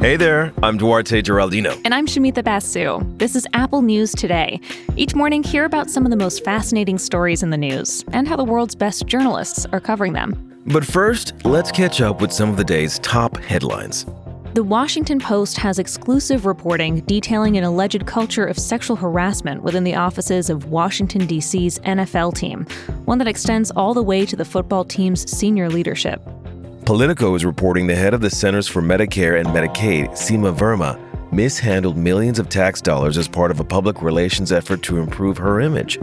Hey there, I'm Duarte Geraldino. And I'm Shamita Basu. This is Apple News Today. Each morning, hear about some of the most fascinating stories in the news and how the world's best journalists are covering them. But first, let's catch up with some of the day's top headlines. The Washington Post has exclusive reporting detailing an alleged culture of sexual harassment within the offices of Washington, D.C.'s NFL team, one that extends all the way to the football team's senior leadership. Politico is reporting the head of the Centers for Medicare and Medicaid, Seema Verma, mishandled millions of tax dollars as part of a public relations effort to improve her image.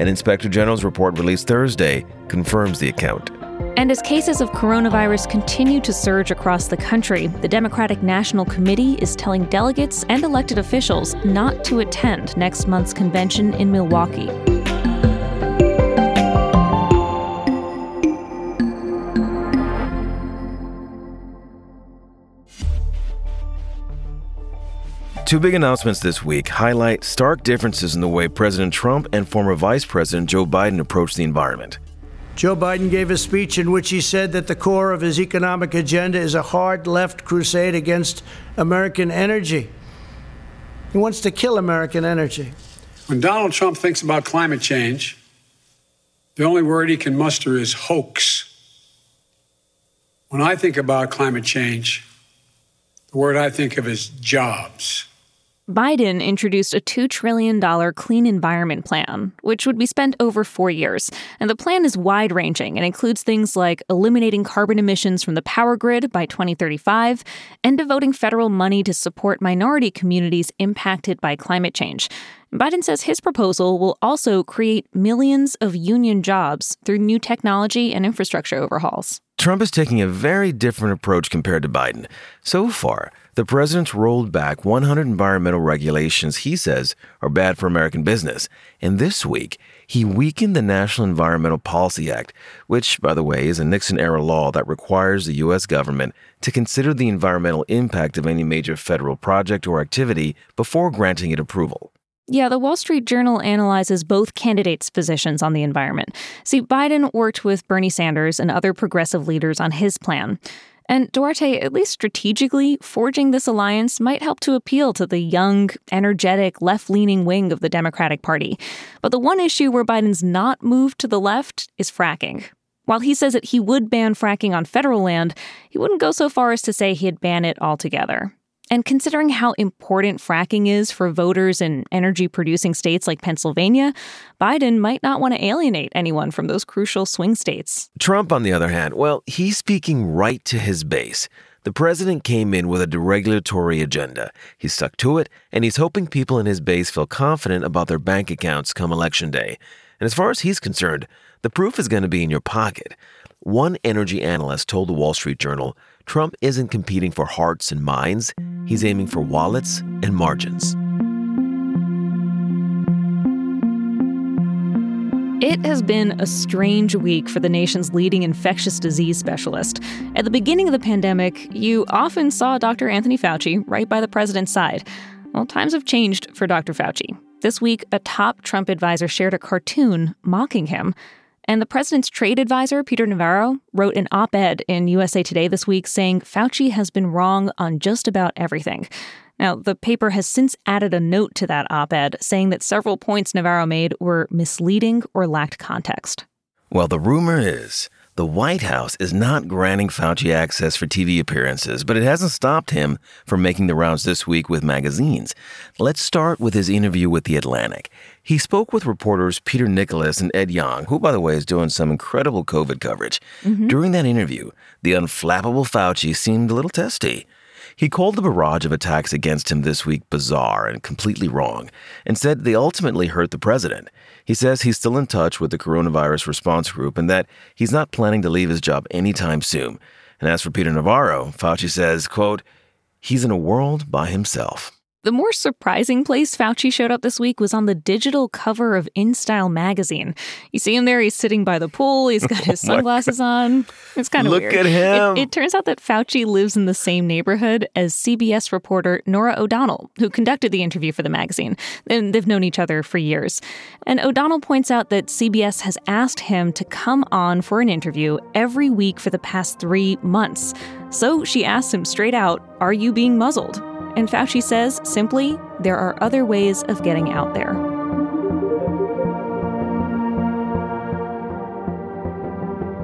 An Inspector General's report released Thursday confirms the account. And as cases of coronavirus continue to surge across the country, the Democratic National Committee is telling delegates and elected officials not to attend next month's convention in Milwaukee. Two big announcements this week highlight stark differences in the way President Trump and former Vice President Joe Biden approach the environment. Joe Biden gave a speech in which he said that the core of his economic agenda is a hard left crusade against American energy. He wants to kill American energy. When Donald Trump thinks about climate change, the only word he can muster is hoax. When I think about climate change, the word I think of is jobs. Biden introduced a $2 trillion clean environment plan, which would be spent over four years. And the plan is wide ranging and includes things like eliminating carbon emissions from the power grid by 2035 and devoting federal money to support minority communities impacted by climate change. Biden says his proposal will also create millions of union jobs through new technology and infrastructure overhauls. Trump is taking a very different approach compared to Biden. So far, the president's rolled back 100 environmental regulations he says are bad for American business. And this week, he weakened the National Environmental Policy Act, which, by the way, is a Nixon era law that requires the U.S. government to consider the environmental impact of any major federal project or activity before granting it approval. Yeah, the Wall Street Journal analyzes both candidates' positions on the environment. See, Biden worked with Bernie Sanders and other progressive leaders on his plan. And Duarte, at least strategically, forging this alliance might help to appeal to the young, energetic, left leaning wing of the Democratic Party. But the one issue where Biden's not moved to the left is fracking. While he says that he would ban fracking on federal land, he wouldn't go so far as to say he'd ban it altogether. And considering how important fracking is for voters in energy producing states like Pennsylvania, Biden might not want to alienate anyone from those crucial swing states. Trump, on the other hand, well, he's speaking right to his base. The president came in with a deregulatory agenda. He stuck to it, and he's hoping people in his base feel confident about their bank accounts come election day. And as far as he's concerned, the proof is going to be in your pocket. One energy analyst told the Wall Street Journal Trump isn't competing for hearts and minds, he's aiming for wallets and margins. It has been a strange week for the nation's leading infectious disease specialist. At the beginning of the pandemic, you often saw Dr. Anthony Fauci right by the president's side. Well, times have changed for Dr. Fauci. This week, a top Trump advisor shared a cartoon mocking him. And the president's trade advisor, Peter Navarro, wrote an op ed in USA Today this week saying Fauci has been wrong on just about everything. Now, the paper has since added a note to that op ed saying that several points Navarro made were misleading or lacked context. Well, the rumor is the White House is not granting Fauci access for TV appearances, but it hasn't stopped him from making the rounds this week with magazines. Let's start with his interview with The Atlantic. He spoke with reporters Peter Nicholas and Ed Yong, who, by the way, is doing some incredible COVID coverage. Mm-hmm. During that interview, the unflappable Fauci seemed a little testy. He called the barrage of attacks against him this week bizarre and completely wrong, and said they ultimately hurt the president. He says he's still in touch with the coronavirus response group and that he's not planning to leave his job anytime soon. And as for Peter Navarro, Fauci says, quote, he's in a world by himself. The more surprising place Fauci showed up this week was on the digital cover of InStyle magazine. You see him there, he's sitting by the pool, he's got oh his oh sunglasses on. It's kind of Look weird. at him. It, it, turns out that Fauci lives in the same neighborhood as CBS reporter Norah O'Donnell, who conducted the interview for the magazine. And they've known each other for years. And O'Donnell points out that CBS has asked him to come on for an interview every week for the past three months. So she asks him straight out, Are you being muzzled? And Fauci says simply, there are other ways of getting out there.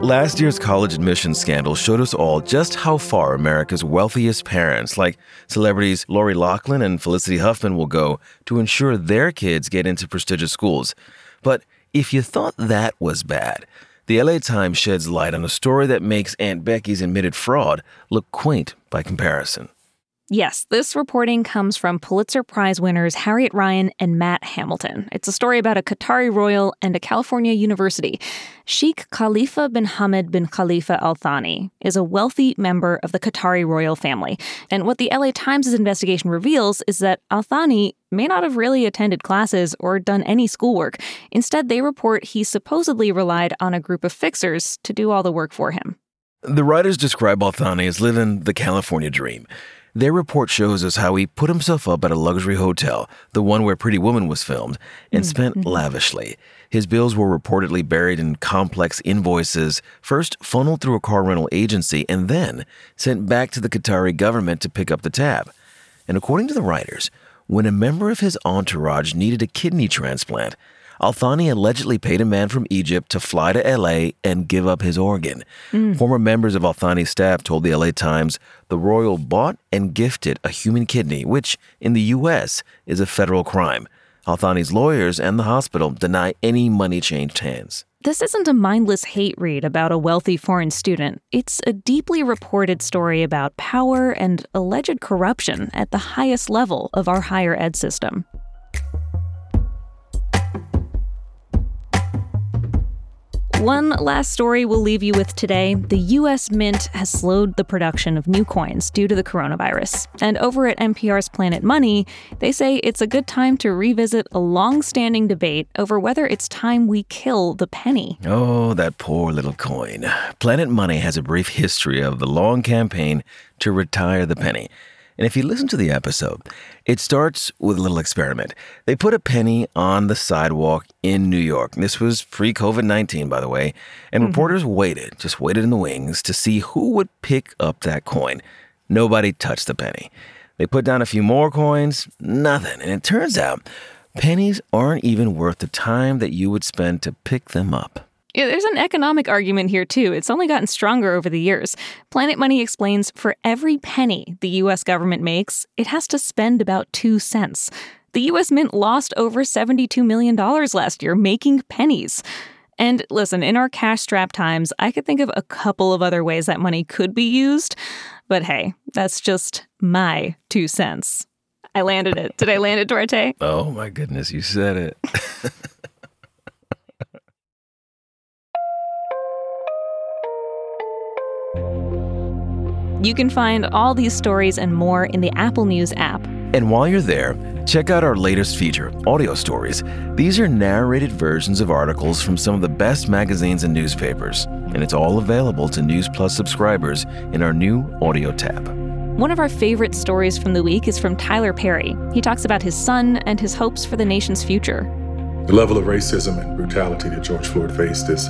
Last year's college admissions scandal showed us all just how far America's wealthiest parents, like celebrities Lori Loughlin and Felicity Huffman, will go to ensure their kids get into prestigious schools. But if you thought that was bad, the LA Times sheds light on a story that makes Aunt Becky's admitted fraud look quaint by comparison. Yes, this reporting comes from Pulitzer Prize winners Harriet Ryan and Matt Hamilton. It's a story about a Qatari royal and a California university. Sheikh Khalifa bin Hamad bin Khalifa Al Thani is a wealthy member of the Qatari royal family. And what the LA Times' investigation reveals is that Al Thani may not have really attended classes or done any schoolwork. Instead, they report he supposedly relied on a group of fixers to do all the work for him. The writers describe Al Thani as living the California dream. Their report shows us how he put himself up at a luxury hotel, the one where Pretty Woman was filmed, and mm-hmm. spent lavishly. His bills were reportedly buried in complex invoices, first funneled through a car rental agency, and then sent back to the Qatari government to pick up the tab. And according to the writers, when a member of his entourage needed a kidney transplant, Al Thani allegedly paid a man from Egypt to fly to LA and give up his organ. Mm. Former members of Althani's staff told the LA Times the royal bought and gifted a human kidney, which in the U.S. is a federal crime. Althani's lawyers and the hospital deny any money changed hands. This isn't a mindless hate read about a wealthy foreign student. It's a deeply reported story about power and alleged corruption at the highest level of our higher ed system. One last story we'll leave you with today. The US Mint has slowed the production of new coins due to the coronavirus. And over at NPR's Planet Money, they say it's a good time to revisit a long standing debate over whether it's time we kill the penny. Oh, that poor little coin. Planet Money has a brief history of the long campaign to retire the penny. And if you listen to the episode, it starts with a little experiment. They put a penny on the sidewalk in New York. This was pre COVID 19, by the way. And mm-hmm. reporters waited, just waited in the wings to see who would pick up that coin. Nobody touched the penny. They put down a few more coins, nothing. And it turns out pennies aren't even worth the time that you would spend to pick them up. There's an economic argument here, too. It's only gotten stronger over the years. Planet Money explains for every penny the U.S. government makes, it has to spend about two cents. The U.S. Mint lost over $72 million last year making pennies. And listen, in our cash strapped times, I could think of a couple of other ways that money could be used. But hey, that's just my two cents. I landed it. Did I land it, Duarte? Oh my goodness, you said it. You can find all these stories and more in the Apple News app. And while you're there, check out our latest feature, Audio Stories. These are narrated versions of articles from some of the best magazines and newspapers, and it's all available to News Plus subscribers in our new audio tab. One of our favorite stories from the week is from Tyler Perry. He talks about his son and his hopes for the nation's future. The level of racism and brutality that George Floyd faced is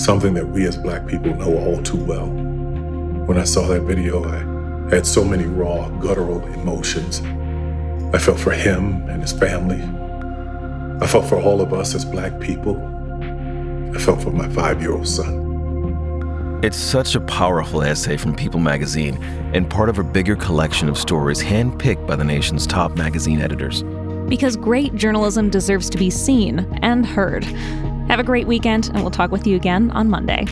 something that we as black people know all too well. When I saw that video, I had so many raw, guttural emotions. I felt for him and his family. I felt for all of us as black people. I felt for my five year old son. It's such a powerful essay from People magazine and part of a bigger collection of stories handpicked by the nation's top magazine editors. Because great journalism deserves to be seen and heard. Have a great weekend, and we'll talk with you again on Monday.